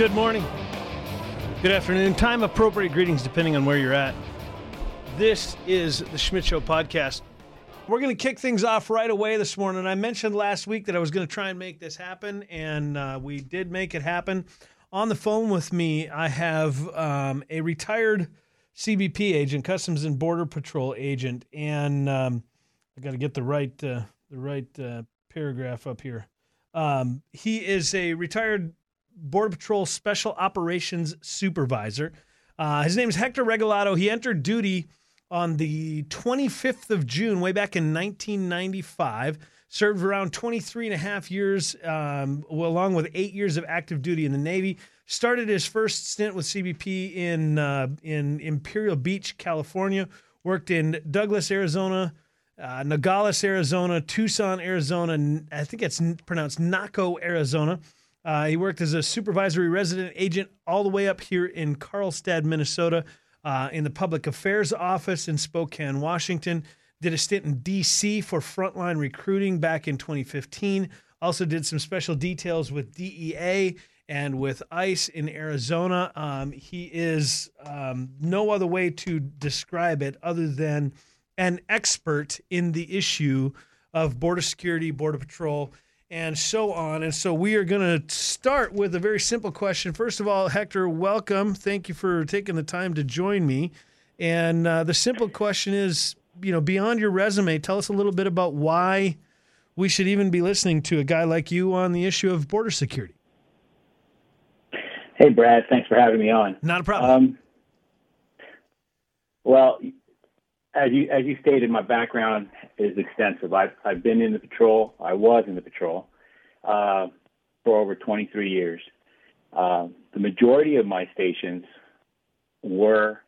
Good morning. Good afternoon. Time appropriate greetings depending on where you're at. This is the Schmidt Show podcast. We're going to kick things off right away this morning. I mentioned last week that I was going to try and make this happen, and uh, we did make it happen. On the phone with me, I have um, a retired CBP agent, Customs and Border Patrol agent, and um, I got to get the right uh, the right uh, paragraph up here. Um, he is a retired Border Patrol Special Operations Supervisor. Uh, his name is Hector Regalado. He entered duty on the 25th of June, way back in 1995. Served around 23 and a half years, um, along with eight years of active duty in the Navy. Started his first stint with CBP in uh, in Imperial Beach, California. Worked in Douglas, Arizona, uh, Nogales, Arizona, Tucson, Arizona. I think it's pronounced Naco, Arizona. Uh, he worked as a supervisory resident agent all the way up here in Karlstad, Minnesota, uh, in the public affairs office in Spokane, Washington. Did a stint in D.C. for frontline recruiting back in 2015. Also did some special details with DEA and with ICE in Arizona. Um, he is um, no other way to describe it other than an expert in the issue of border security, border patrol, and so on. And so we are going to start with a very simple question. First of all, Hector, welcome. Thank you for taking the time to join me. And uh, the simple question is, you know, beyond your resume, tell us a little bit about why we should even be listening to a guy like you on the issue of border security. Hey, Brad. Thanks for having me on. Not a problem. Um, well, as you as you stated, my background is extensive. I've I've been in the patrol. I was in the patrol uh, for over 23 years. Uh, the majority of my stations were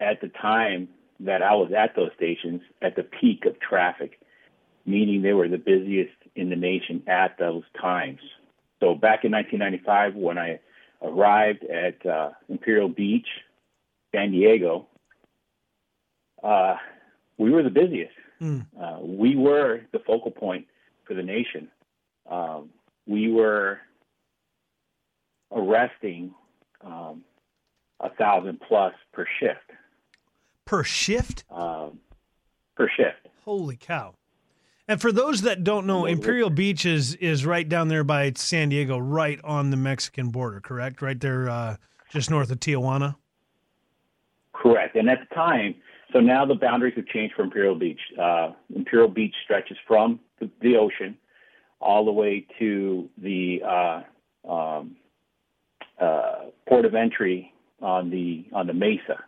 at the time that I was at those stations at the peak of traffic, meaning they were the busiest in the nation at those times. So back in 1995, when I arrived at uh, Imperial Beach, San Diego, uh, we were the busiest. Mm. Uh, we were the focal point for the nation. Um, we were arresting um, a thousand plus per shift. Per shift? Um, per shift. Holy cow! And for those that don't know, Imperial Beach is is right down there by San Diego, right on the Mexican border. Correct? Right there, uh, just north of Tijuana. Correct. And at the time, so now the boundaries have changed for Imperial Beach. Uh, Imperial Beach stretches from the, the, ocean all the way to the uh, um, uh, port of entry on the on the mesa.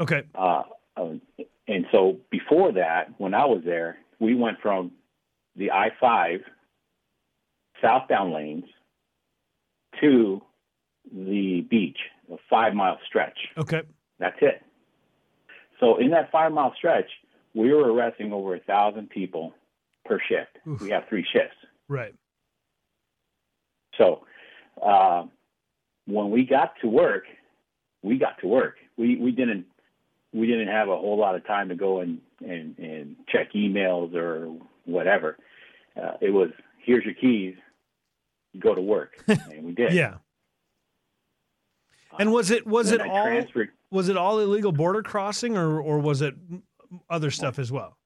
Okay. Uh, um, and so before that, when I was there, we went from the I five southbound lanes to the beach, a five mile stretch. Okay. That's it. So in that five mile stretch, we were arresting over a thousand people per shift. Oof. We have three shifts. Right. So uh, when we got to work, we got to work. We we didn't we didn't have a whole lot of time to go and and, and check emails or whatever. Uh, it was here's your keys, go to work, and we did. yeah. And was it was it all transferred. Was it all illegal border crossing or or was it other stuff as well?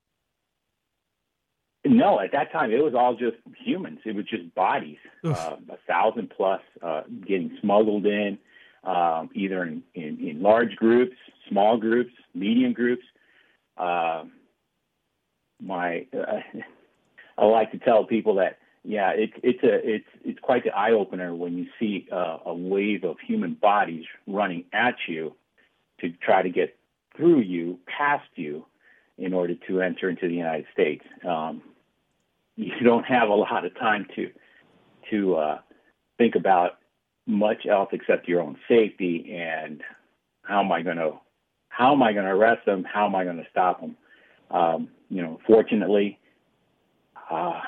No, at that time it was all just humans. It was just bodies, uh, a thousand plus uh, getting smuggled in, um, either in, in, in, large groups, small groups, medium groups. Uh, my, uh, I like to tell people that yeah, it's it's a it's it's quite the eye opener when you see uh, a wave of human bodies running at you to try to get through you, past you, in order to enter into the United States. Um, you don't have a lot of time to to uh, think about much else except your own safety and how am I going to how am I going to arrest them? How am I going to stop them? Um, you know, fortunately, uh,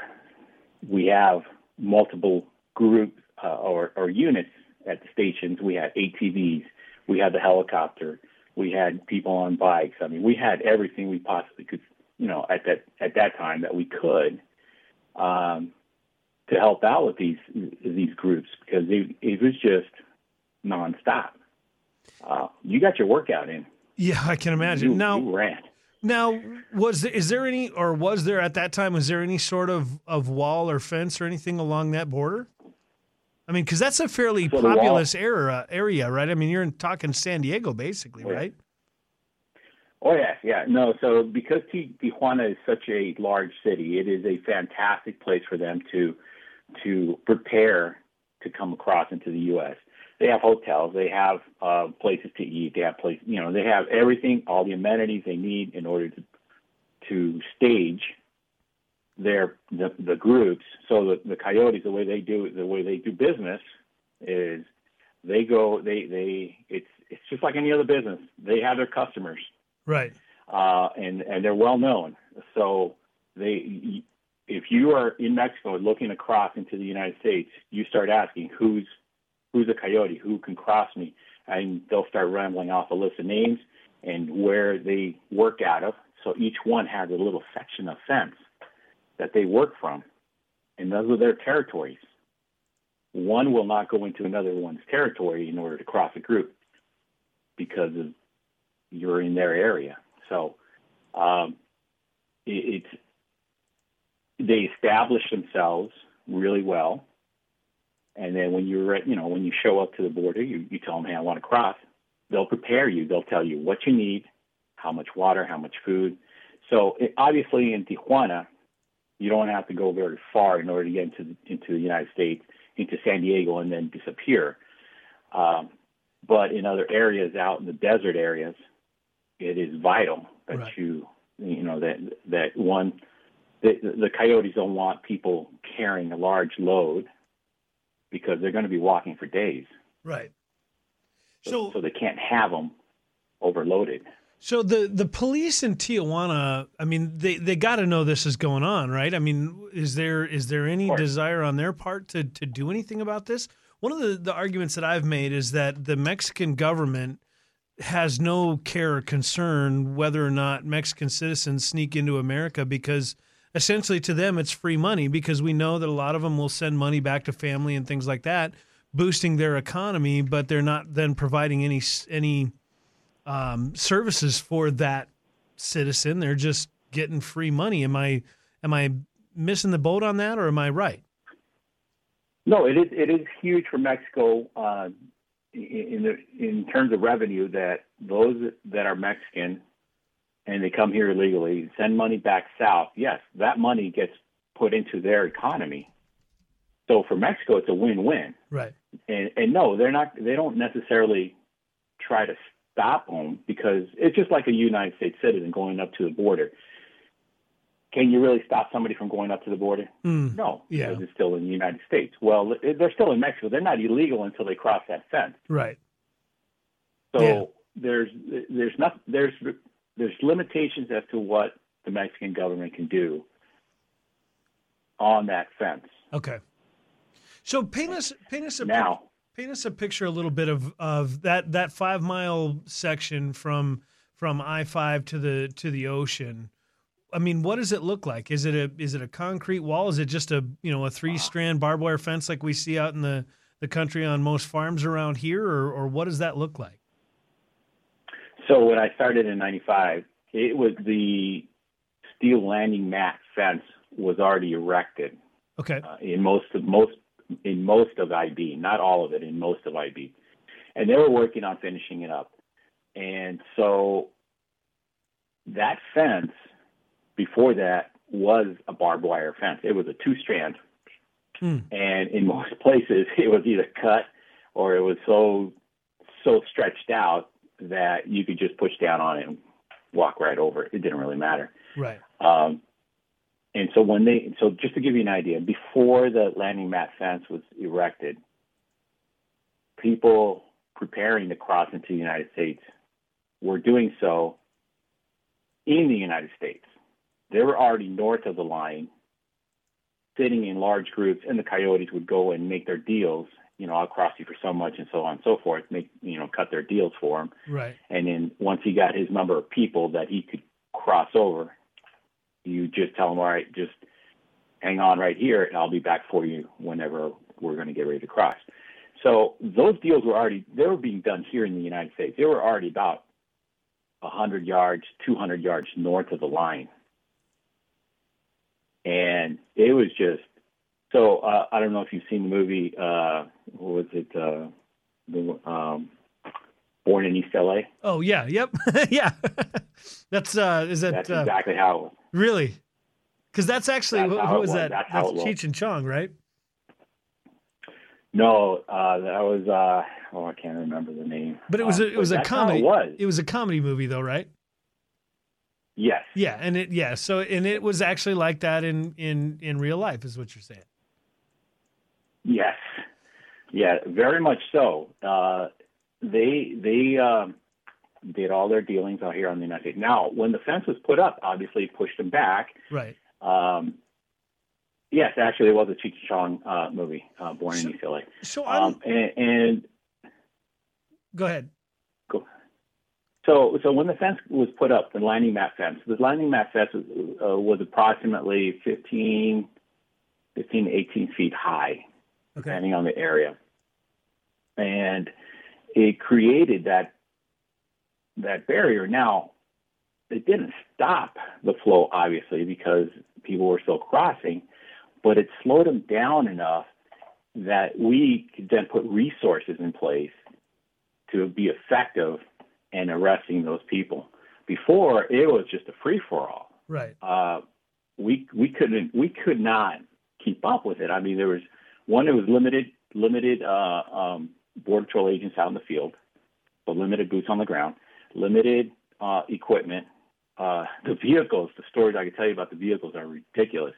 we have multiple groups uh, or, or units at the stations. We had ATVs, we had the helicopter, we had people on bikes. I mean, we had everything we possibly could, you know, at that at that time that we could um, to help out with these these groups because it, it was just nonstop. Uh, you got your workout in. Yeah, I can imagine. You, now, you ran. Now, was there, is there any, or was there at that time, was there any sort of, of wall or fence or anything along that border? I mean, because that's a fairly So populous area, area, right? I mean, you're talking San Diego, basically, Oh, yeah. right? Oh yeah, yeah. No, so because Tijuana is such a large city, it is a fantastic place for them to to prepare to come across into the U.S. They have hotels, they have uh, places to eat, they have place, you know, they have everything, all the amenities they need in order to to stage their the, the groups. So the, the coyotes, the way they do the way they do business is they go they they it's it's just like any other business. They have their customers Right. uh, and and they're well known. So they, if you are in Mexico looking across into the United States, you start asking who's who's a coyote, who can cross me, and they'll start rambling off a list of names and where they work out of. So each one has a little section of fence that they work from, and those are their territories. One will not go into another one's territory in order to cross a group because of you're in their area. So um, it, it's they establish themselves really well, and then when you're at, you know when you show up to the border, you, you tell them, hey, I want to cross. They'll prepare you. They'll tell you what you need, how much water, how much food. So it, obviously in Tijuana, you don't have to go very far in order to get into into the United States, into San Diego, and then disappear. Um, but in other areas out in the desert areas, it is vital that Right. you you know that that one the, the coyotes don't want people carrying a large load because they're going to be walking for days Right. so, So, so they can't have them overloaded so the the police in Tijuana, I mean, they they got to know this is going on, right? I mean, is there is there any desire on their part to to do anything about this? One of the the arguments that I've made is that the Mexican government has no care or concern whether or not Mexican citizens sneak into America because essentially to them it's free money because we know that a lot of them will send money back to family and things like that boosting their economy but they're not then providing any any um, services for that citizen they're just getting free money am i am i missing the boat on that or am i right No, it is it is huge for Mexico uh, in in, the, in terms of revenue that those that are Mexican and they come here illegally send money back south. Yes, that money gets put into their economy. So for Mexico, it's a win-win. right And, and no, they're not. They don't necessarily try to stop them because it's just like a United States citizen going up to the border. Can you really stop somebody from going up to the border? Mm, No, Yeah. because it's still in the United States. Well, they're still in Mexico. They're not illegal until they cross that fence. right So Yeah. there's there's not there's there's limitations as to what the Mexican government can do on that fence. okay so paint us paint us a Now, paint us a picture a little bit of of that that five mile section from from I five to the to the ocean. I mean, what does it look like? Is it a is it a concrete wall? Is it just a you know a three strand barbed wire fence like we see out in the the country on most farms around here, or or what does that look like? so when I started in '95, it was the steel landing mat fence was already erected Okay, uh, in most of most in most of IB, not all of it, in most of IB, and they were working on finishing it up. And so that fence before that was a barbed wire fence. It was a two strand, Hmm. and in most places it was either cut or it was so so stretched out that you could just push down on it and walk right over it. It didn't really matter. right, Um, and so when they, so just to give you an idea, before the landing mat fence was erected, people preparing to cross into the United States were doing so in the United States. They were already north of the line, sitting in large groups, and the coyotes would go and make their deals. You know, I'll cross you for so much, and so on and so forth. Make you know, cut their deals for him. Right. And then once he got his number of people that he could cross over, you just tell them, all right, just hang on right here, and I'll be back for you whenever we're going to get ready to cross. So those deals were already they were being done here in the United States. They were already about 100 yards, 200 yards north of the line, and it was just so. Uh, I don't know if you've seen the movie. Uh, what was it? Uh, the, um, Born in East LA. Oh yeah, yep, yeah. that's uh, is that That's uh, exactly how. Really? Because that's actually That's what it was was. that? That's That's. Cheech and Chong, right? No, uh, that was. Uh, oh, I can't remember the name. But it was Uh, a, it was a comedy. It was. It was a comedy movie though, right? yes. Yeah, and it yeah. So and it was actually like that in in in real life, is what you're saying. Yes. Yeah, very much so. Uh, they they um, did all their dealings out here on the United States. Now, when the fence was put up, obviously it pushed them back. Right. Um, yes, actually, it was a Cheech Chong uh, movie, uh, Born So- in East LA. So Um, and, and go ahead. So, so when the fence was put up, the landing mat fence, the landing mat fence was, uh, was approximately 15, 15 to 18 feet high, Okay. depending on the area. And it created that that barrier. Now, it didn't stop the flow, obviously, because people were still crossing, but it slowed them down enough that we could then put resources in place to be effective in arresting those people. Before, it was just a free for all Right. uh, we we couldn't we could not keep up with it. I mean, there was one that was limited limited uh, um, border patrol agents out in the field, so limited boots on the ground, limited uh, equipment. Uh, the vehicles, the stories I can tell you about the vehicles are ridiculous.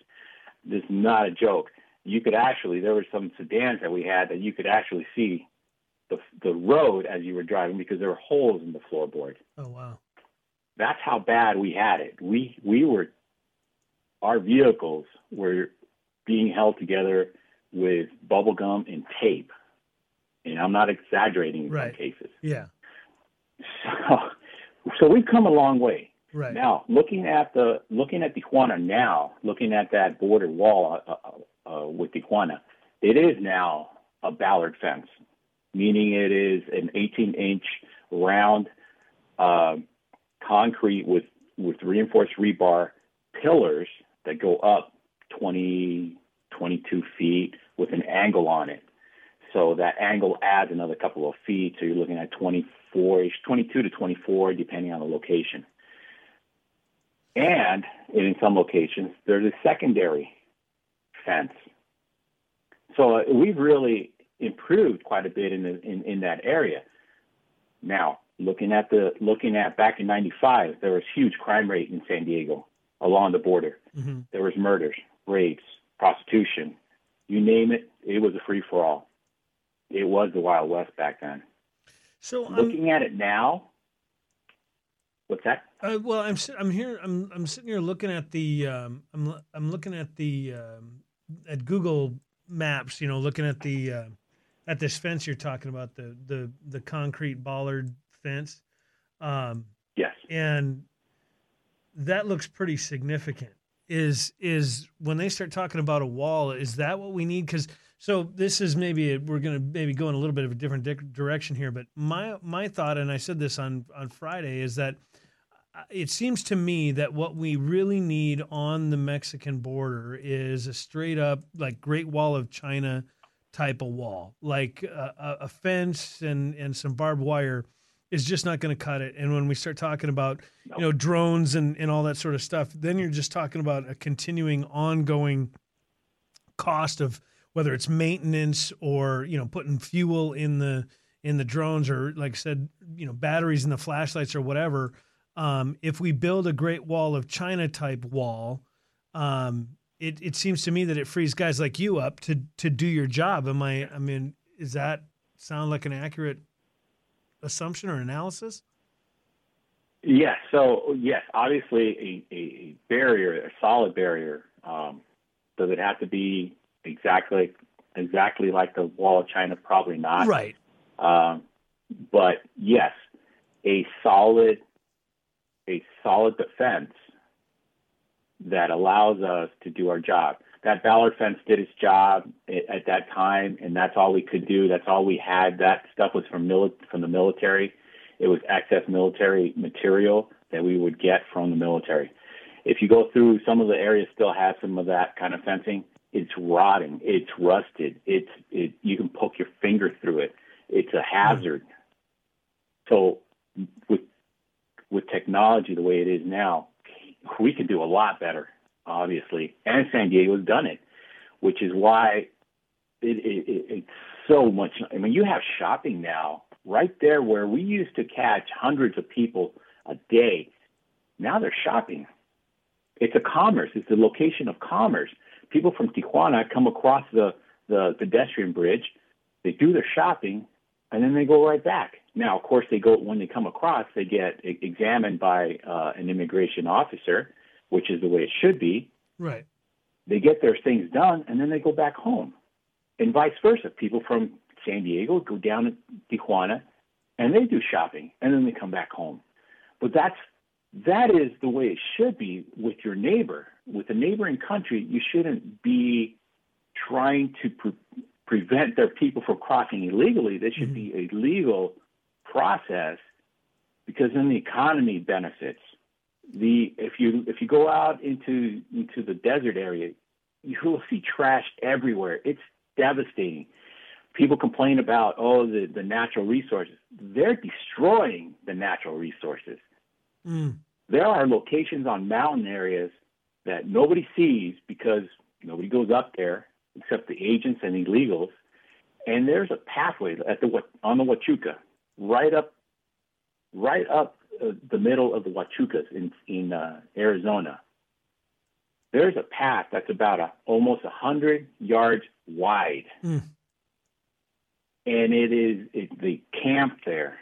This is not a joke. You could actually there were some sedans that we had that you could actually see the the road as you were driving because there were holes in the floorboard Oh wow. that's how bad we had it. We we were our vehicles were being held together with bubble gum and tape. And I'm not exaggerating in Right. some cases. Yeah. So so we've come a long way. Right. Now, looking at the looking at Tijuana now, looking at that border wall uh, uh, uh, with Tijuana, it is now a bollard fence, meaning it is an 18-inch round uh, concrete with with reinforced rebar pillars that go up 20, 22 feet with an angle on it. So that angle adds another couple of feet. So you're looking at 24-ish, 22 to 24, depending on the location. And in some locations, there's a secondary fence. So uh, we've really improved quite a bit in, the, in, in that area. Now, looking at the looking at back in '95, there was huge crime rate in San Diego along the border. hmm There was murders, rapes, prostitution, you name it. It was a free for all. It was the Wild West back then. So I'm, Looking at it now, what's that? uh, well, I'm I'm here. I'm I'm sitting here looking at the um, I'm I'm looking at the um, at Google Maps. You know, looking at the uh, at this fence you're talking about the the the concrete bollard fence, um, Yes. and that looks pretty significant. Is is when they start talking about a wall? Is that what we need? Because so this is maybe a, we're going to maybe go in a little bit of a different di- direction here. But my my thought, and I said this on on Friday, is that uh, it seems to me that what we really need on the Mexican border is a straight up like Great Wall of China type of wall, like a, a- a fence and and some barbed wire is just not going to cut it. And when we start talking about you know drones and and all that sort of stuff, then you're just talking about a continuing ongoing cost of whether it's maintenance or you know putting fuel in the in the drones or like I said you know batteries in the flashlights or whatever um, if we build a great wall of china type wall um, it it seems to me that it frees guys like you up to to do your job. Am I? I mean, is that sound like an accurate assumption or analysis? Yes. So yes, obviously a, a barrier, a solid barrier. Um, does it have to be exactly exactly like the Wall of China? Probably not. Right. Um, but yes, a solid a solid defense that allows us to do our job. That bollard fence did its job at that time, and that's all we could do. That's all we had. That stuff was from mili- from the military. It was excess military material that we would get from the military. If you go through some of the areas, still have some of that kind of fencing. It's rotting. It's rusted. It's it. You can poke your finger through it. It's a hazard. So with with technology the way it is now, we can do a lot better, obviously. And San Diego's done it, which is why it, it, it, it's so much. I mean, you have shopping now right there where we used to catch hundreds of people a day. Now they're shopping. It's a commerce. It's the location of commerce. People from Tijuana come across the, the pedestrian bridge. They do their shopping, and then they go right back. Now, of course, they go when they come across, they get examined by uh, an immigration officer, which is the way it should be. Right. They get their things done, and then they go back home, and vice versa. People from San Diego go down to Tijuana, and they do shopping, and then they come back home. But that's that is the way it should be with your neighbor. With a neighboring country, you shouldn't be trying to pre- prevent their people from crossing illegally. This should mm-hmm. be a legal process because then the economy benefits. The if you if you go out into into the desert area, you will see trash everywhere. It's devastating. People complain about oh the, the natural resources. They're destroying the natural resources. Mm. There are locations on mountain areas that nobody sees because nobody goes up there except the agents and illegals. And there's a pathway at the on the Huachuca, right up, right up uh, the middle of the Huachucas in in uh, Arizona. There's a path that's about a, almost a hundred yards wide, mm. and it is it, the camp there.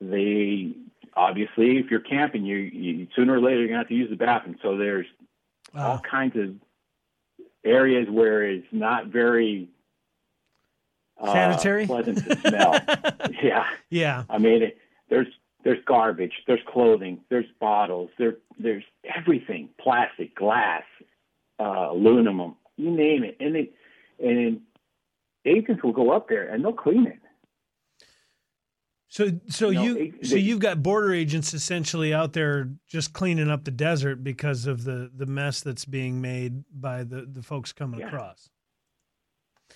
They obviously, if you're camping, you, you sooner or later you're gonna have to use the bathroom. So there's wow. all kinds of areas where it's not very uh, sanitary, pleasant to smell. yeah, yeah. I mean, it, there's there's garbage, there's clothing, there's bottles, there there's everything, plastic, glass, uh, aluminum, you name it, and it, and agents will go up there and they'll clean it. So, so you, know, so you've got border agents essentially out there just cleaning up the desert because of the the mess that's being made by the the folks coming yeah. across.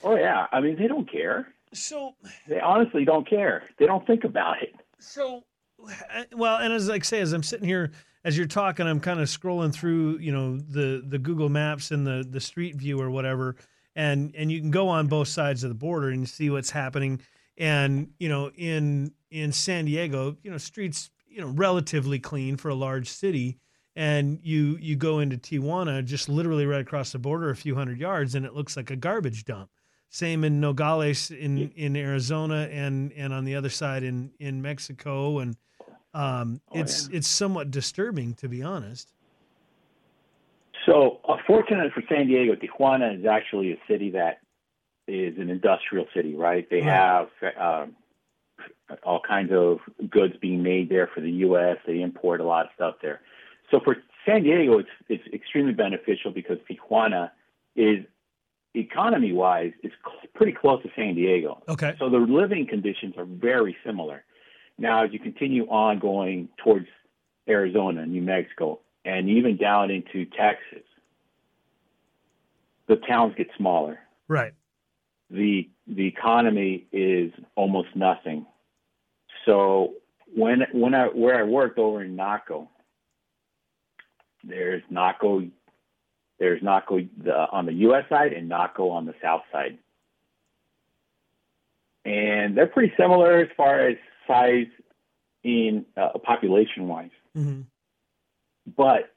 Oh yeah, I mean they don't care. So they honestly don't care. They don't think about it. So, Uh, well, and as I say, as I'm sitting here as you're talking, I'm kind of scrolling through, you know, the the Google Maps and the the Street View or whatever, and and you can go on both sides of the border and see what's happening. And you know, in in San Diego, you know, streets, you know, relatively clean for a large city. And you you go into Tijuana, just literally right across the border, a few hundred yards, and it looks like a garbage dump. Same in Nogales in, in Arizona and and on the other side in in Mexico, and um, oh, it's yeah. it's somewhat disturbing to be honest. So, uh, fortunate for San Diego, Tijuana is actually a city that is an industrial city, right? They right. have um, all kinds of goods being made there for the U.S. They import a lot of stuff there. So for San Diego, it's it's extremely beneficial because Tijuana is economy wise is cl- pretty close to San Diego. Okay. So the living conditions are very similar. Now, as you continue on going towards Arizona, New Mexico, and even down into Texas, the towns get smaller. Right. The the economy is almost nothing. So when when I where I worked over in Naco, there's Naco, there's Naco the, on the U.S. side and Naco on the south side, and they're pretty similar as far as size in uh, population wise. Mm-hmm. But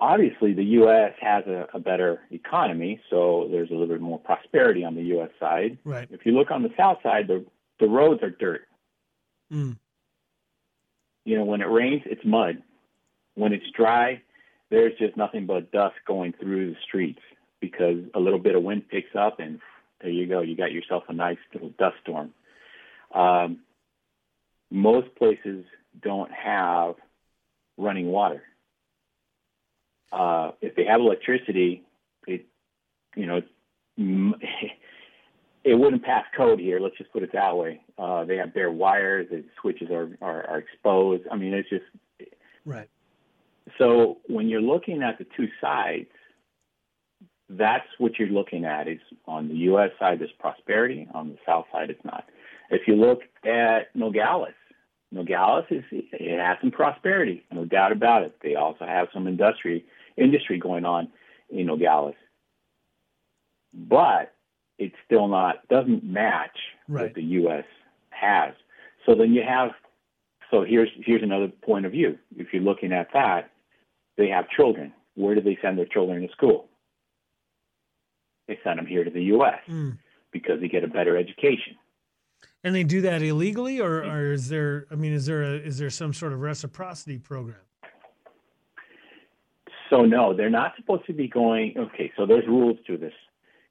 obviously the U.S. has a, a, better economy, so there's a little bit more prosperity on the U.S. side. Right. If you look on the south side, the the roads are dirt. Mm. You know, when it rains, it's mud. When it's dry, there's just nothing but dust going through the streets because a little bit of wind picks up, and there you go. You got yourself a nice little dust storm. Um, most places don't have running water. Uh, if they have electricity, it, you know, it wouldn't pass code here. Let's just put it that way. Uh, they have bare wires. The switches are, are, are exposed. I mean, it's just right. So when you're looking at the two sides, that's what you're looking at. Is on the U.S. side, there's prosperity. On the South side, it's not. If you look at Nogales, Nogales is it has some prosperity, no doubt about it. They also have some industry industry going on in Nogales, but it's still not doesn't match right. what the U.S. has. So then you have. So here's here's another point of view. If you're looking at that, they have children. Where do they send their children to school? They send them here to the U.S. Mm. because they get a better education. And they do that illegally, or, mm-hmm. or is there? I mean, is there a is there some sort of reciprocity program? So no, they're not supposed to be going. Okay, so there's rules to this.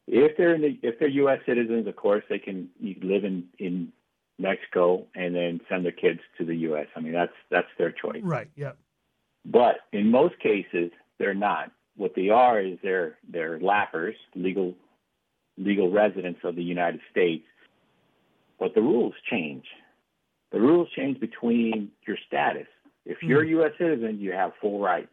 If they're in the, if they're U.S. citizens, of course they can live in in Mexico and then send their kids to the U.S. I mean that's that's their choice. Right. Yeah. But in most cases, they're not. What they are is they're they're lappers, legal legal residents of the United States but the rules change. The rules change between your status. If you're a hmm. U.S. citizen, you have full rights.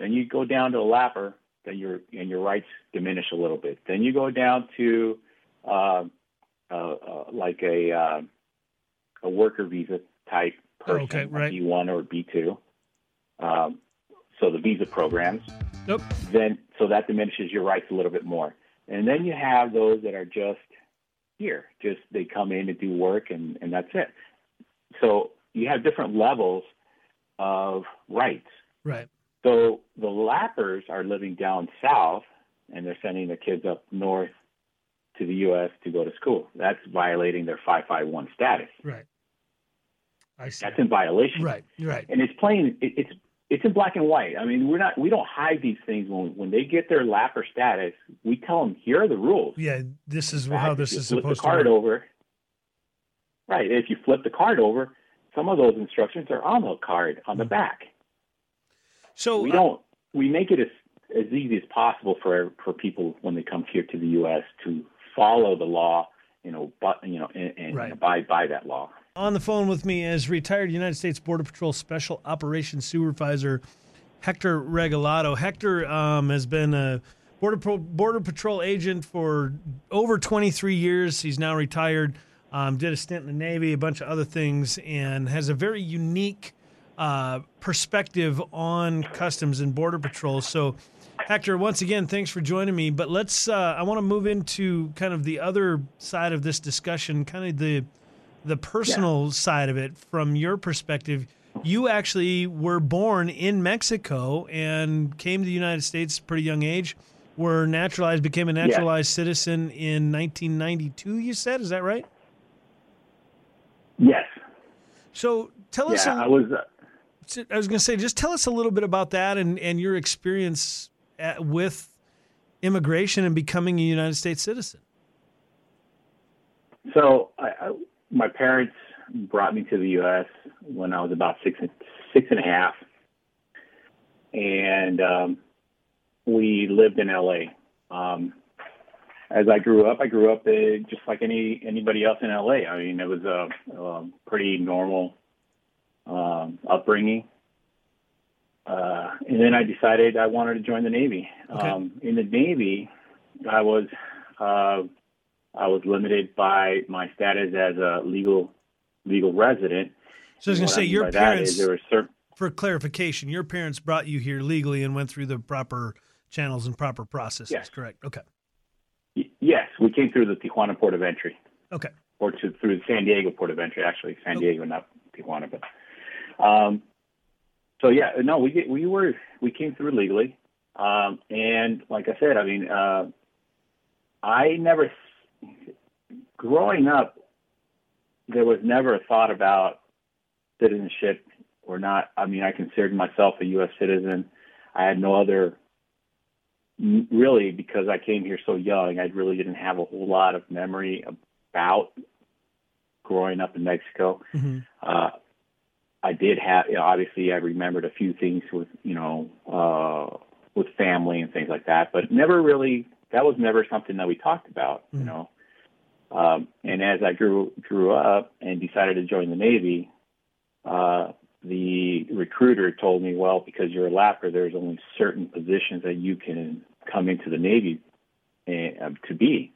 Then you go down to a lapper, then your and your rights diminish a little bit. Then you go down to uh, uh, uh, like a uh, a worker visa type person, okay, right. B1 or B2. Um, so the visa programs. Nope. Then so that diminishes your rights a little bit more. And then you have those that are just here. Just they come in and do work, and and that's it. So you have different levels of rights. Right. So the lappers are living down south, and they're sending their kids up north to the U.S. to go to school. That's violating their 551 status. Right. I see. That's in violation. Right. Right. And it's plain. It, it's it's in black and white. I mean, we're not we don't hide these things when when they get their lapper status. We tell them here are the rules. Yeah, this is fact, how this is supposed flip the card over. Right. If you flip the card over, some of those instructions are on the card on the mm-hmm. back. So we don't we make it as as easy as possible for for people when they come here to the U.S. to follow the law, you know, but you know, and, and right. abide by that law. On the phone with me is retired United States Border Patrol Special Operations Supervisor Hector Regalado. Hector um, has been a Border, Pro- Border Patrol agent for over 23 years. He's now retired, um, did a stint in the Navy, a bunch of other things, and has a very unique uh, perspective on customs and Border Patrol. So, Hector, once again, thanks for joining me. But let's, uh, I want to move into kind of the other side of this discussion, kind of the the personal yeah. side of it from your perspective. You actually were born in Mexico and came to the United States pretty young age. Were naturalized, became a naturalized yeah. citizen in 1992. You said, is that right? Yes. So tell us. Yeah, a, I was. Uh, I was going to say, just tell us a little bit about that and, and your experience at, with immigration and becoming a United States citizen. So I, I my parents brought me to the U.S. when I was about six and six and a half, and um, we lived in L.A. Um, as I grew up, I grew up uh, just like any anybody else in LA. I mean, it was a, a pretty normal um, upbringing. Uh, and then I decided I wanted to join the Navy. Okay. Um, in the Navy, I was uh, I was limited by my status as a legal legal resident. So I was going to say, your parents. there were certain, for clarification, your parents brought you here legally and went through the proper channels and proper processes. Yes. Correct. Okay. Y- yes, we came through the Tijuana port of entry. Okay. Or to, through the San Diego port of entry, actually San Diego, not Tijuana, but. Um, so yeah, no, we get, we were we came through legally, um, and like I said, I mean, uh, I never growing up, there was never a thought about citizenship or not. I mean, I considered myself a U.S. citizen. I had no other really because I came here so young. I really didn't have a whole lot of memory about growing up in Mexico. Mm-hmm. Uh, I did have, you know, obviously, I remembered a few things with, you know, uh, with family and things like that, but never really. That was never something that we talked about, mm-hmm. you know. Um, and as I grew grew up and decided to join the Navy, uh, the recruiter told me, well, because you're a lapper, there's only certain positions that you can come into the Navy uh, to be.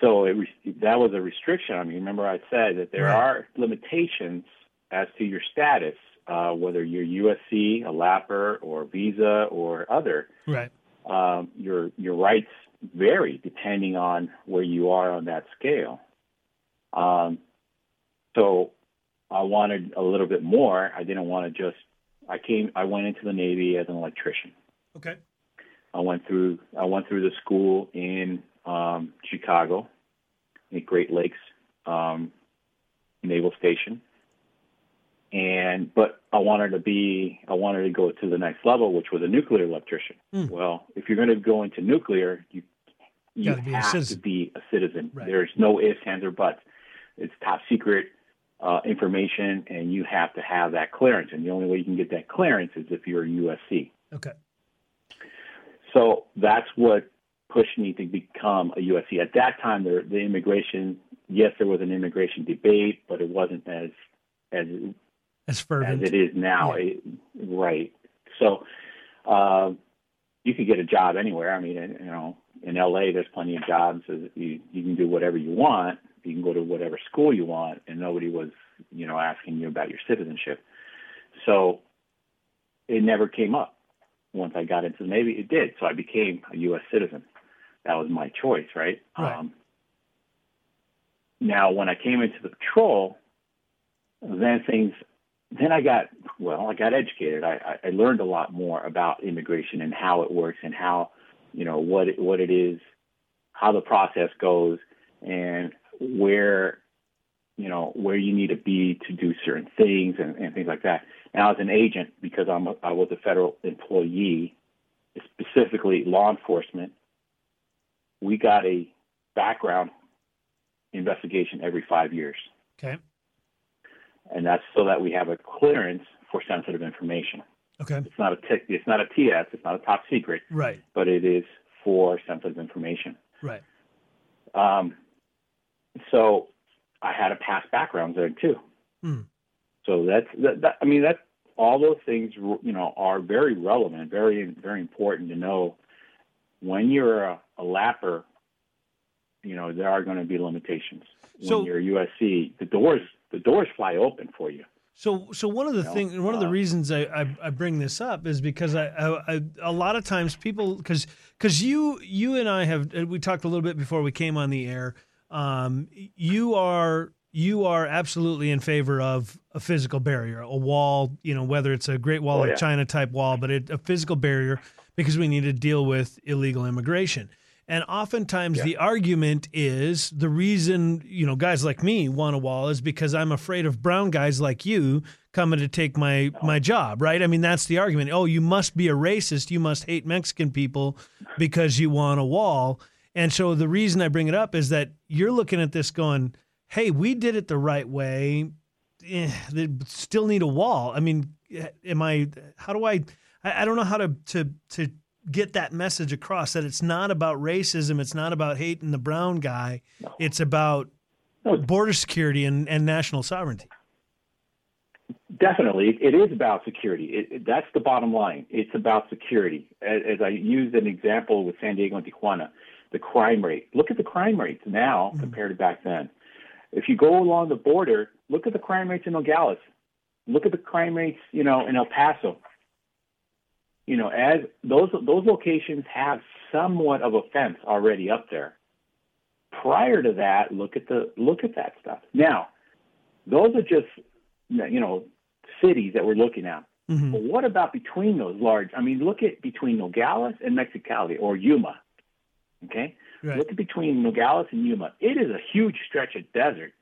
So it, that was a restriction on me. Remember, I said that there are limitations as to your status, uh, whether you're USC, a lapper, or visa, or other. Right. Um, your your rights vary depending on where you are on that scale. Um, so I wanted a little bit more. I didn't want to just. I came. I went into the Navy as an electrician. Okay. I went through. I went through the school in um, Chicago, at Great Lakes um, Naval Station, and but I wanted to be. I wanted to go to the next level, which was a nuclear electrician. Mm. Well, if you're going to go into nuclear, you you have to be a citizen. Right. There's no ifs, ands, or buts. It's top secret uh, information, and you have to have that clearance. And the only way you can get that clearance is if you're a USC. Okay. So that's what pushed me to become a USC. At that time, the, the immigration, yes, there was an immigration debate, but it wasn't as as as fervent as it is now. Yeah. It, right. So uh, you could get a job anywhere. I mean, you know, in LA, there's plenty of jobs. You, you can do whatever you want. You can go to whatever school you want, and nobody was, you know, asking you about your citizenship. So it never came up. Once I got into the Navy, it did. So I became a U.S. citizen. That was my choice, right? right. Um, now, when I came into the patrol, then things, then I got, well, I got educated. I, I learned a lot more about immigration and how it works and how you know what it, what it is, how the process goes, and where you know where you need to be to do certain things and, and things like that. Now, as an agent, because I'm a, I was a federal employee, specifically law enforcement, we got a background investigation every five years. Okay. And that's so that we have a clearance for sensitive information. Okay. It's not a a t- it's not a TS. It's not a top secret. Right. But it is for sensitive information. Right. Um, so I had a past background there too. Mm. So that's that, that, I mean that all those things you know are very relevant, very very important to know when you're a, a lapper. You know there are going to be limitations. So, when you're USC, the doors the doors fly open for you. So, so one of the things, one of the uh, reasons I, I, I, bring this up is because I, I, I a lot of times people, because because you you and I have we talked a little bit before we came on the air. Um, you are you are absolutely in favor of a physical barrier, a wall. You know, whether it's a Great Wall oh, of yeah. China type wall, but it, a physical barrier because we need to deal with illegal immigration. And oftentimes yeah. the argument is the reason, you know, guys like me want a wall is because I'm afraid of brown guys like you coming to take my no. my job, right? I mean, that's the argument. Oh, you must be a racist, you must hate Mexican people because you want a wall. And so the reason I bring it up is that you're looking at this going, "Hey, we did it the right way. Eh, they still need a wall." I mean, eh, am I how do I, I don't know how to to to get that message across that it's not about racism, it's not about hating the brown guy, no. it's about border security and, and national sovereignty. Definitely, it is about security. It, it, that's the bottom line. It's about security. As, as, I used an example with San Diego and Tijuana, the crime rate. Look at the crime rates now mm-hmm. compared to back then. If you go along the border, look at the crime rates in Nogales. Look at the crime rates, you know, in El Paso you know, as those those locations have somewhat of a fence already up there. Prior to that, look at the look at that stuff. Now, those are just you know cities that we're looking at. Mhm. But what about between those large? I mean, look at between Nogales and Mexicali or Yuma. Okay, Right. look at between Nogales and Yuma. It is a huge stretch of desert.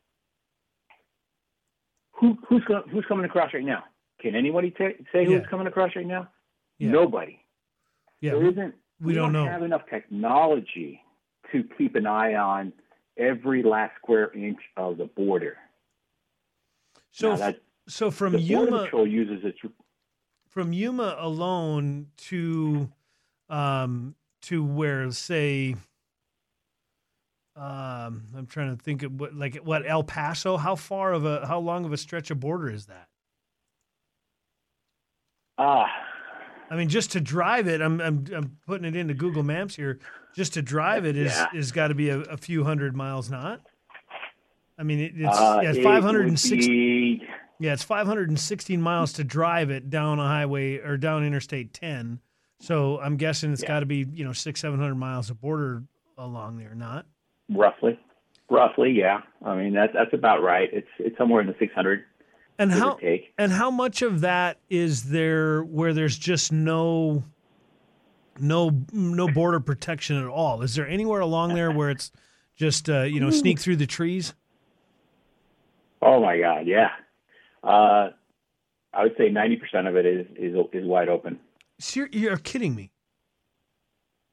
Who who's who's coming across right now? Can anybody ta say who's Yeah. coming across right now? Yeah. Nobody. Yeah. There isn't. we don't know. have enough technology to keep an eye on every last square inch of the border. So that, so from Yuma its from Yuma alone to um to where say um I'm trying to think of what like what El Paso how far of a how long of a stretch of border is that? ah. I mean just to drive it I'm I'm I'm putting it into Google Maps here just to drive it is Yeah. is got to be a, a few hundred miles not? I mean it, it's uh, yeah, it's it 560 be- Yeah, it's 516 miles to drive it down a highway or down Interstate 10. So I'm guessing it's Yeah. got to be you know six seven hundred miles of border along there, not? roughly, roughly, yeah. I mean that that's about right. It's it's somewhere in the 600 And how and how much of that is there where there's just no no no border protection at all? Is there anywhere along there where it's just uh, you know sneak through the trees? Oh my God, yeah. Uh, I would say 90% of it is is is wide open. So you're, you're kidding me.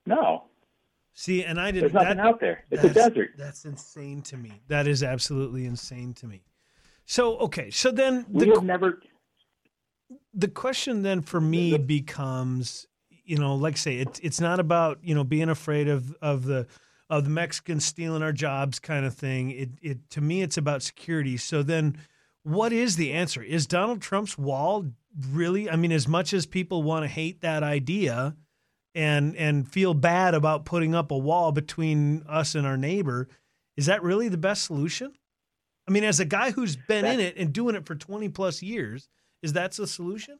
No, See, and I didn't. There's nothing that- out there. It's a desert. That's insane to me. That is absolutely insane to me. So okay, so then We the have never. the question then for me becomes, you know, like say, it, it's not about you know being afraid of of the of the Mexicans stealing our jobs kind of thing. It it to me it's about security. So then, what is the answer? Is Donald Trump's wall really? I mean, as much as people want to hate that idea. And, and feel bad about putting up a wall between us and our neighbor. Is that really the best solution? I mean, as a guy who's been in it and doing it for 20 plus years, is that the solution?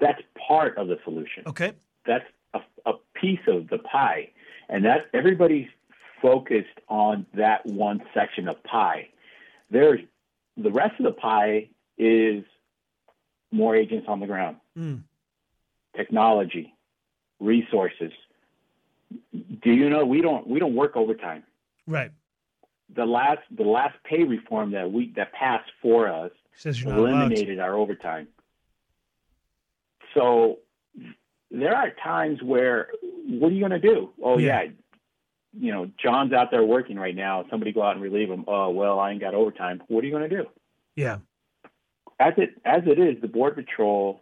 That's part of the solution. Okay. That's a, a piece of the pie, and that everybody's focused on that one section of pie. There's the rest of the pie is more agents on the ground, Mm. technology, resources. Do you know we don't we don't work overtime? Right. The last the last pay reform that we that passed for us Says you're not allowed to. eliminated our overtime. So there are times where, what are you going to do? Oh Yeah. yeah. you know, John's out there working right now. Somebody go out and relieve him. Oh well, I ain't got overtime. What are you going to do? Yeah. As it as it is, the border patrol,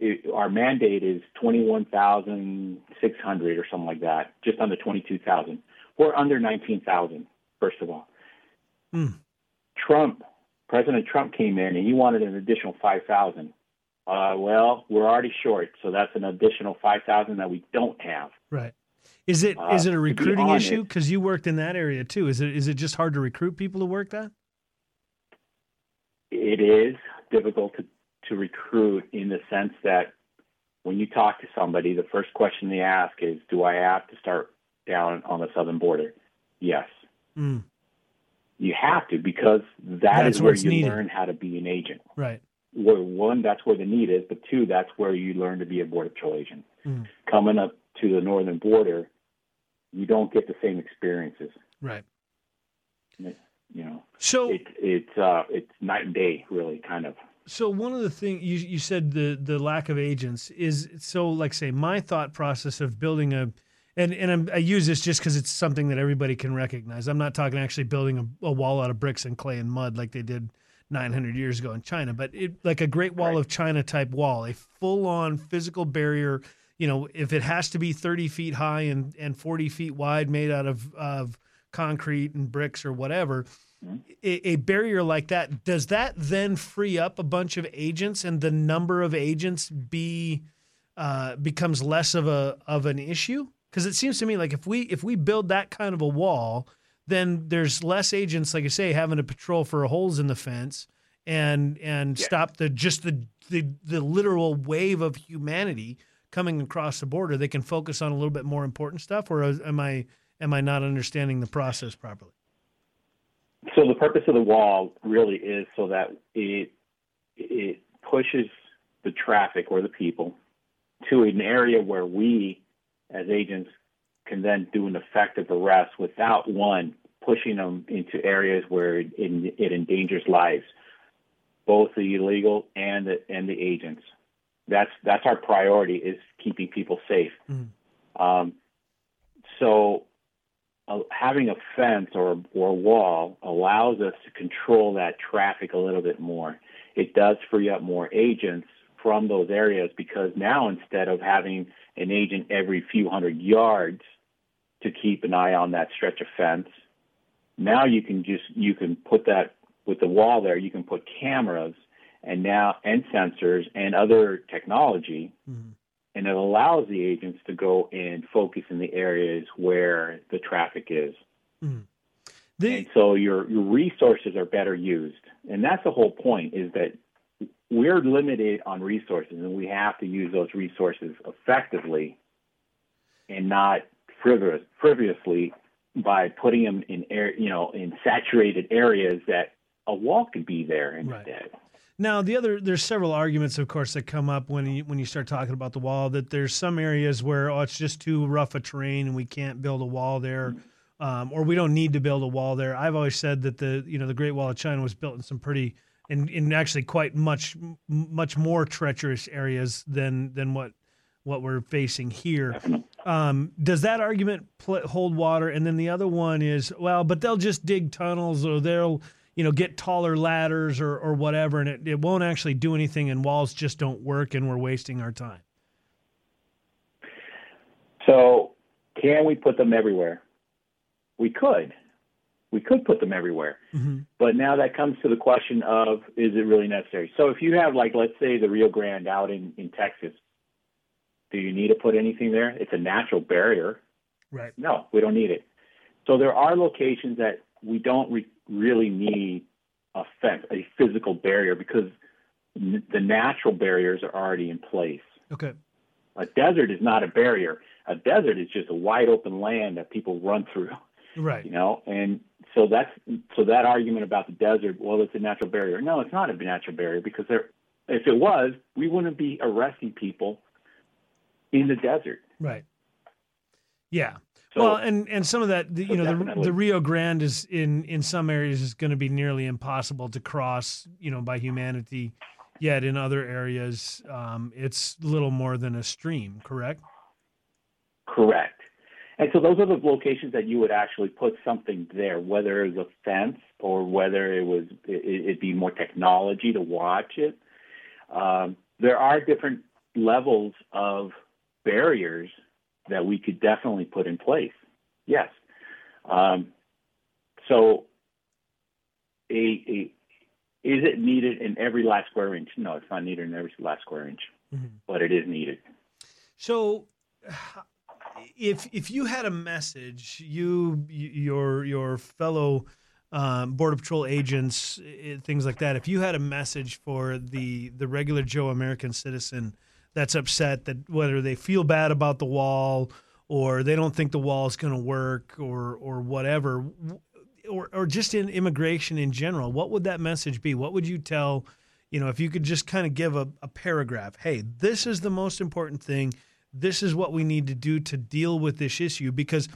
it, our mandate is twenty one thousand six hundred or something like that, just under twenty two thousand. We're under nineteen thousand. First of all, Hmm. Trump, President Trump came in and he wanted an additional five thousand. Uh, well, we're already short, so that's an additional five thousand that we don't have. Right. Is it is Uh, it a to be recruiting issue? Because you worked in that area too. Is it is it just hard to recruit people to work that? it is difficult to, to recruit in the sense that when you talk to somebody, the first question they ask is, Do I have to start down on the southern border? Yes. Mm. You have to because that That's is where you needed. learn how to be an agent. Right. Where one, that's where the need is, but two, that's where you learn to be a border patrol agent. Mm. Coming up to the northern border, you don't get the same experiences. Right. You know, So it, it's uh, it's night and day, really, kind of. So one of the things you you said the the lack of agents is so like say my thought process of building a and and I'm, I use this just because it's something that everybody can recognize. I'm not talking actually building a, a wall out of bricks and clay and mud like they did 900 years ago in China, but it like a Great Wall Right. of China type wall, a full on physical barrier. You know, if it has to be 30 feet high and and 40 feet wide, made out of of concrete and bricks or whatever, a, a barrier like that, does that then free up a bunch of agents and the number of agents be uh, becomes less of a of an issue? Because it seems to me like if we if we build that kind of a wall, then there's less agents, like I say, having to patrol for holes in the fence and and Yeah. stop the just the, the the literal wave of humanity coming across the border. They can focus on a little bit more important stuff, or am I am I not understanding the process properly? So the purpose of the wall really is so that it it pushes the traffic or the people to an area where we, as agents, can then do an effective arrest without one pushing them into areas where it, it endangers lives, both the illegal and the and the agents. That's that's our priority is keeping people safe. Mm. Um, so uh, having a fence or or wall allows us to control that traffic a little bit more. It does free up more agents from those areas because now instead of having an agent every few hundred yards to keep an eye on that stretch of fence, now you can just you can put that with the wall there. You can put cameras and now and sensors and other technology, mm-hmm. and it allows the agents to go and focus in the areas where the traffic is. Mm-hmm. The- and so your your resources are better used, and that's the whole point. Is that we're limited on resources, and we have to use those resources effectively, and not frivolous, frivolously by putting them in air, you know, in saturated areas that a wall could be there instead. Right. Now, the other there's several arguments, of course, that come up when you when you start talking about the wall. That there's some areas where oh, it's just too rough a terrain and we can't build a wall there, um, or we don't need to build a wall there. I've always said that the you know the Great Wall of China was built in some pretty in, in actually quite much much more treacherous areas than than what what we're facing here. Um, does that argument pl- hold water? And then the other one is, well, but they'll just dig tunnels or they'll, you know, get taller ladders or, or whatever, and it, it won't actually do anything, and walls just don't work, and we're wasting our time. So, can we put them everywhere? We could. We could put them everywhere. Mm-hmm. But now that comes to the question of is it really necessary? So, if you have, like, let's say the Rio Grande out in, in Texas, do you need to put anything there? It's a natural barrier. Right. No, we don't need it. So there are locations that we don't re- really need a fence, a physical barrier, because n- the natural barriers are already in place. Okay. A desert is not a barrier. A desert is just a wide open land that people run through. Right. You know, and so that's so that argument about the desert, well, it's a natural barrier. No, it's not a natural barrier because there, if it was, we wouldn't be arresting people in the desert. Right. Yeah. So, well, and and some of that, the, you know, the, the, Rio Grande is in in some areas is going to be nearly impossible to cross, you know, by humanity. Yet in other areas, um, it's little more than a stream. Correct. Correct. And so those are the locations that you would actually put something there, whether it was a fence or whether it was it, would be more technology to watch it. Um, there are different levels of barriers that we could definitely put in place. Yes. Um, so, a, a, is it needed in every last square inch? No, it's not needed in every last square inch, mm-hmm. but it is needed. So, if if you had a message, you your your fellow um, border patrol agents, things like that. If you had a message for the the regular Joe American citizen that's upset that whether they feel bad about the wall or they don't think the wall is going to work or or whatever or or just in immigration in general what would that message be what would you tell you know if you could just kind of give a, a paragraph hey this is the most important thing this is what we need to do to deal with this issue because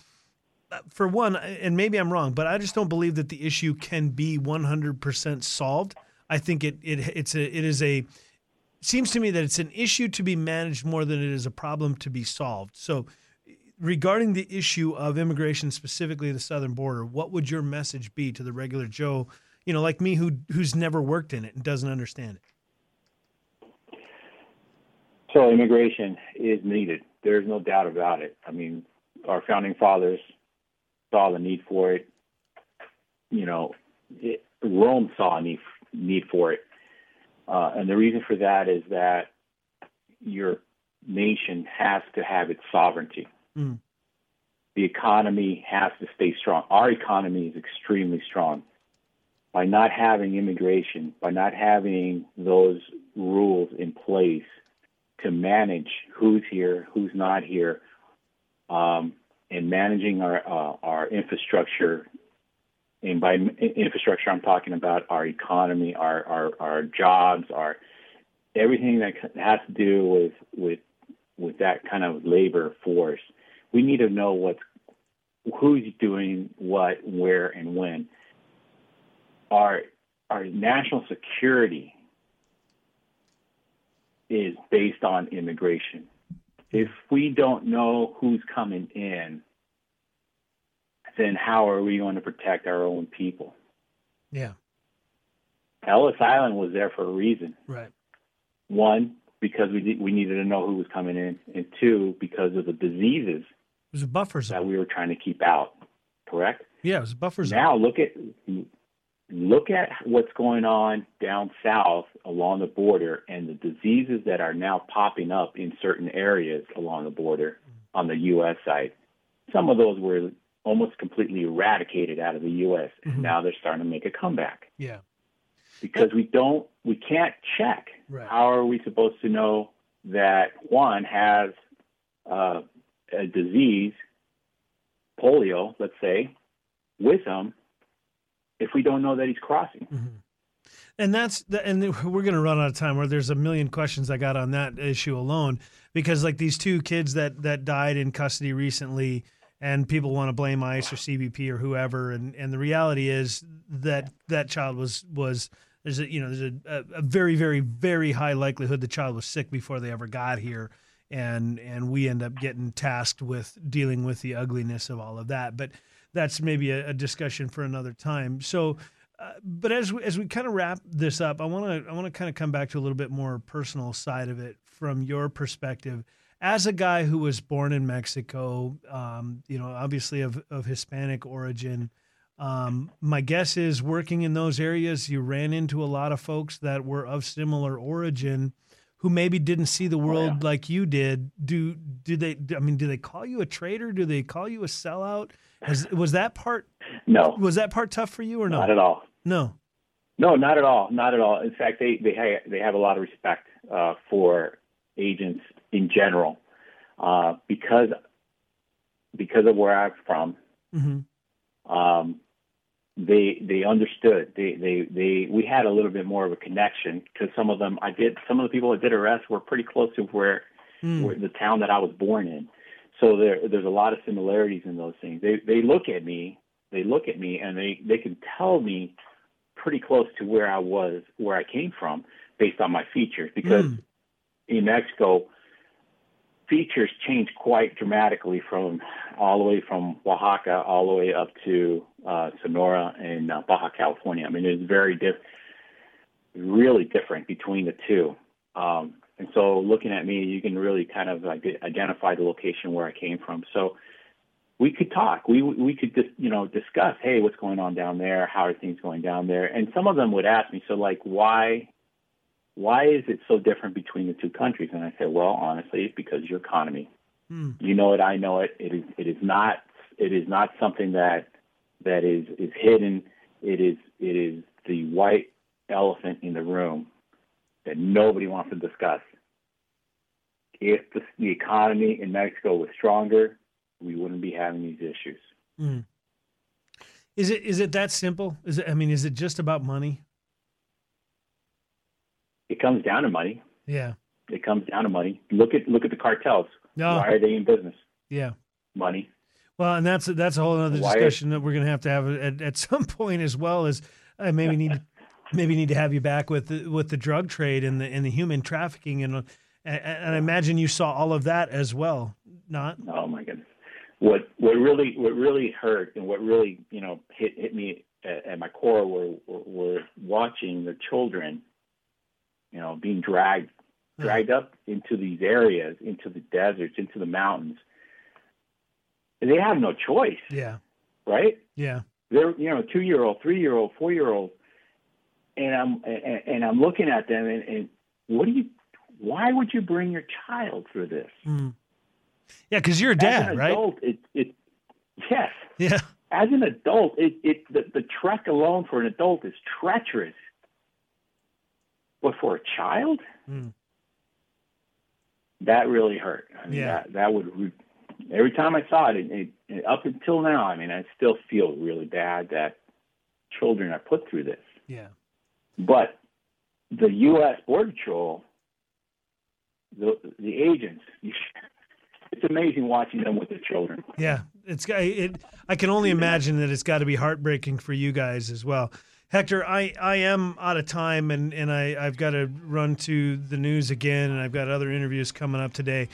uh, for one and maybe i'm wrong but i just don't believe that the issue can be 100% solved i think it, it it's a it is a seems to me that it's an issue to be managed more than it is a problem to be solved. So, regarding the issue of immigration, specifically the southern border, what would your message be to the regular Joe, you know, like me, who who's never worked in it and doesn't understand it? So, immigration is needed. There's no doubt about it. I mean, our founding fathers saw the need for it. You know, it, Rome saw a need need for it uh, and the reason for that is that your nation has to have its sovereignty. Mm. The economy has to stay strong. Our economy is extremely strong. By not having immigration, by not having those rules in place to manage who's here, who's not here, um, and managing our uh, our infrastructure and by infrastructure, I'm talking about our economy, our, our, our jobs, our everything that has to do with with with that kind of labor force. We need to know what's who's doing what, where, and when. Our our national security is based on immigration. If we don't know who's coming in, then how are we going to protect our own people? Yeah. Ellis Island was there for a reason. Right. One, because we we needed to know who was coming in, and two, because of the diseases it was a buffer zone that we were trying to keep out. Correct. Yeah, it was a buffer zone. Now look at look at what's going on down south along the border and the diseases that are now popping up in certain areas along the border on the U.S. side. Some of those were almost completely eradicated out of the U.S. And now they're starting to make a comeback Yeah. because we don't, we can't check. Right. How are we supposed to know that one has uh, a disease, polio, let's say, with him, if we don't know that he's crossing? Mm-hmm. And that's the, and we're going to run out of time. Where there's a million questions I got on that issue alone, because like these two kids that that died in custody recently, and people want to blame ICE or CBP or whoever, and and the reality is that that child was was there's a you know there's a, a very very very high likelihood the child was sick before they ever got here, and and we end up getting tasked with dealing with the ugliness of all of that. But that's maybe a, a discussion for another time. So. Uh, but as we, as we kind of wrap this up, I want to I want to kind of come back to a little bit more personal side of it from your perspective, as a guy who was born in Mexico, um, you know, obviously of of Hispanic origin. Um, my guess is working in those areas, you ran into a lot of folks that were of similar origin, who maybe didn't see the world yeah. like you did. Do do they? I mean, do they call you a traitor? Do they call you a sellout? Has, was that part No, was that part tough for you or no? not at all. No. No, not at all. Not at all. In fact, they they ha- they have a lot of respect uh, for agents in general uh, because because of where I'm from. hmm Um, they they understood. They they they we had a little bit more of a connection because some of them I did some of the people I did arrest were pretty close to where, Mm. where the town that I was born in. So there there's a lot of similarities in those things. They they look at me, they look at me and they they can tell me pretty close to where I was, where I came from based on my features because Mm. in Mexico features change quite dramatically from all the way from Oaxaca all the way up to uh, Sonora and uh, Baja California. I mean, it's very diff, really different between the two. Um, and so, looking at me, you can really kind of like identify the location where I came from. So, we could talk. We we could just you know discuss. Hey, what's going on down there? How are things going down there? And some of them would ask me, so like, why why is it so different between the two countries? And I said, well, honestly, it's because your economy. Mm. You know it, I know it. It is it is not it is not something that that is is hidden. It is it is the white elephant in the room that nobody wants to discuss. If the, the economy in Mexico was stronger, we wouldn't be having these issues. Mm. Is it is it that simple? Is it? I mean, is it just about money? It comes down to money. Yeah. It comes down to money. Look at look at the cartels. No. Why are they in business? Yeah. Money. Well, and that's that's a whole other Why- discussion that we're going to have to have at, at some point as well as I maybe need maybe need to have you back with the, with the drug trade and the and the human trafficking and and, and I imagine you saw all of that as well. Not Oh my goodness. What what really what really hurt and what really you know hit hit me at, at my core were, were were watching the children, you know, being dragged dragged up into these areas, into the deserts, into the mountains. And They have no choice, yeah right? yeah They're you know two year old, three year old, four year old, and I'm and, and I'm looking at them and, and what do you? Why would you bring your child through this? mm. yeah because you're a As dad an right adult, it it yes. yeah as an adult, it, it the, the trek alone for an adult is treacherous. But for a child, Mm. that really hurt. I mean, Yeah. that that would re- every time I saw it, it, it, it, up until now. I mean, I still feel really bad that children are put through this. yeah But the U.S. Border Patrol the the agents. It's amazing watching them with the children. Yeah, it's it. I can only imagine that it's got to be heartbreaking for you guys as well. Hector, I, I am out of time and, and I, I've got to run to the news again and I've got other interviews coming up today.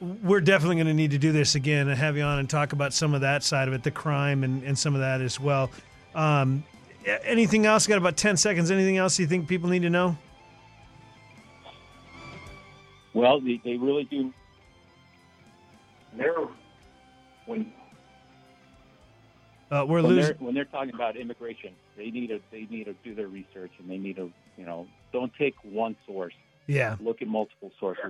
We're definitely going to need to do this again and have you on and talk about some of that side of it, the crime and, and some of that as well. Um, anything else? Got about 10 seconds. Anything else you think people need to know? Well, they, they really do. They're when uh, we're when losing they're, when they're talking about immigration. They need to they need to do their research and they need to you know don't take one source. Yeah, look at multiple sources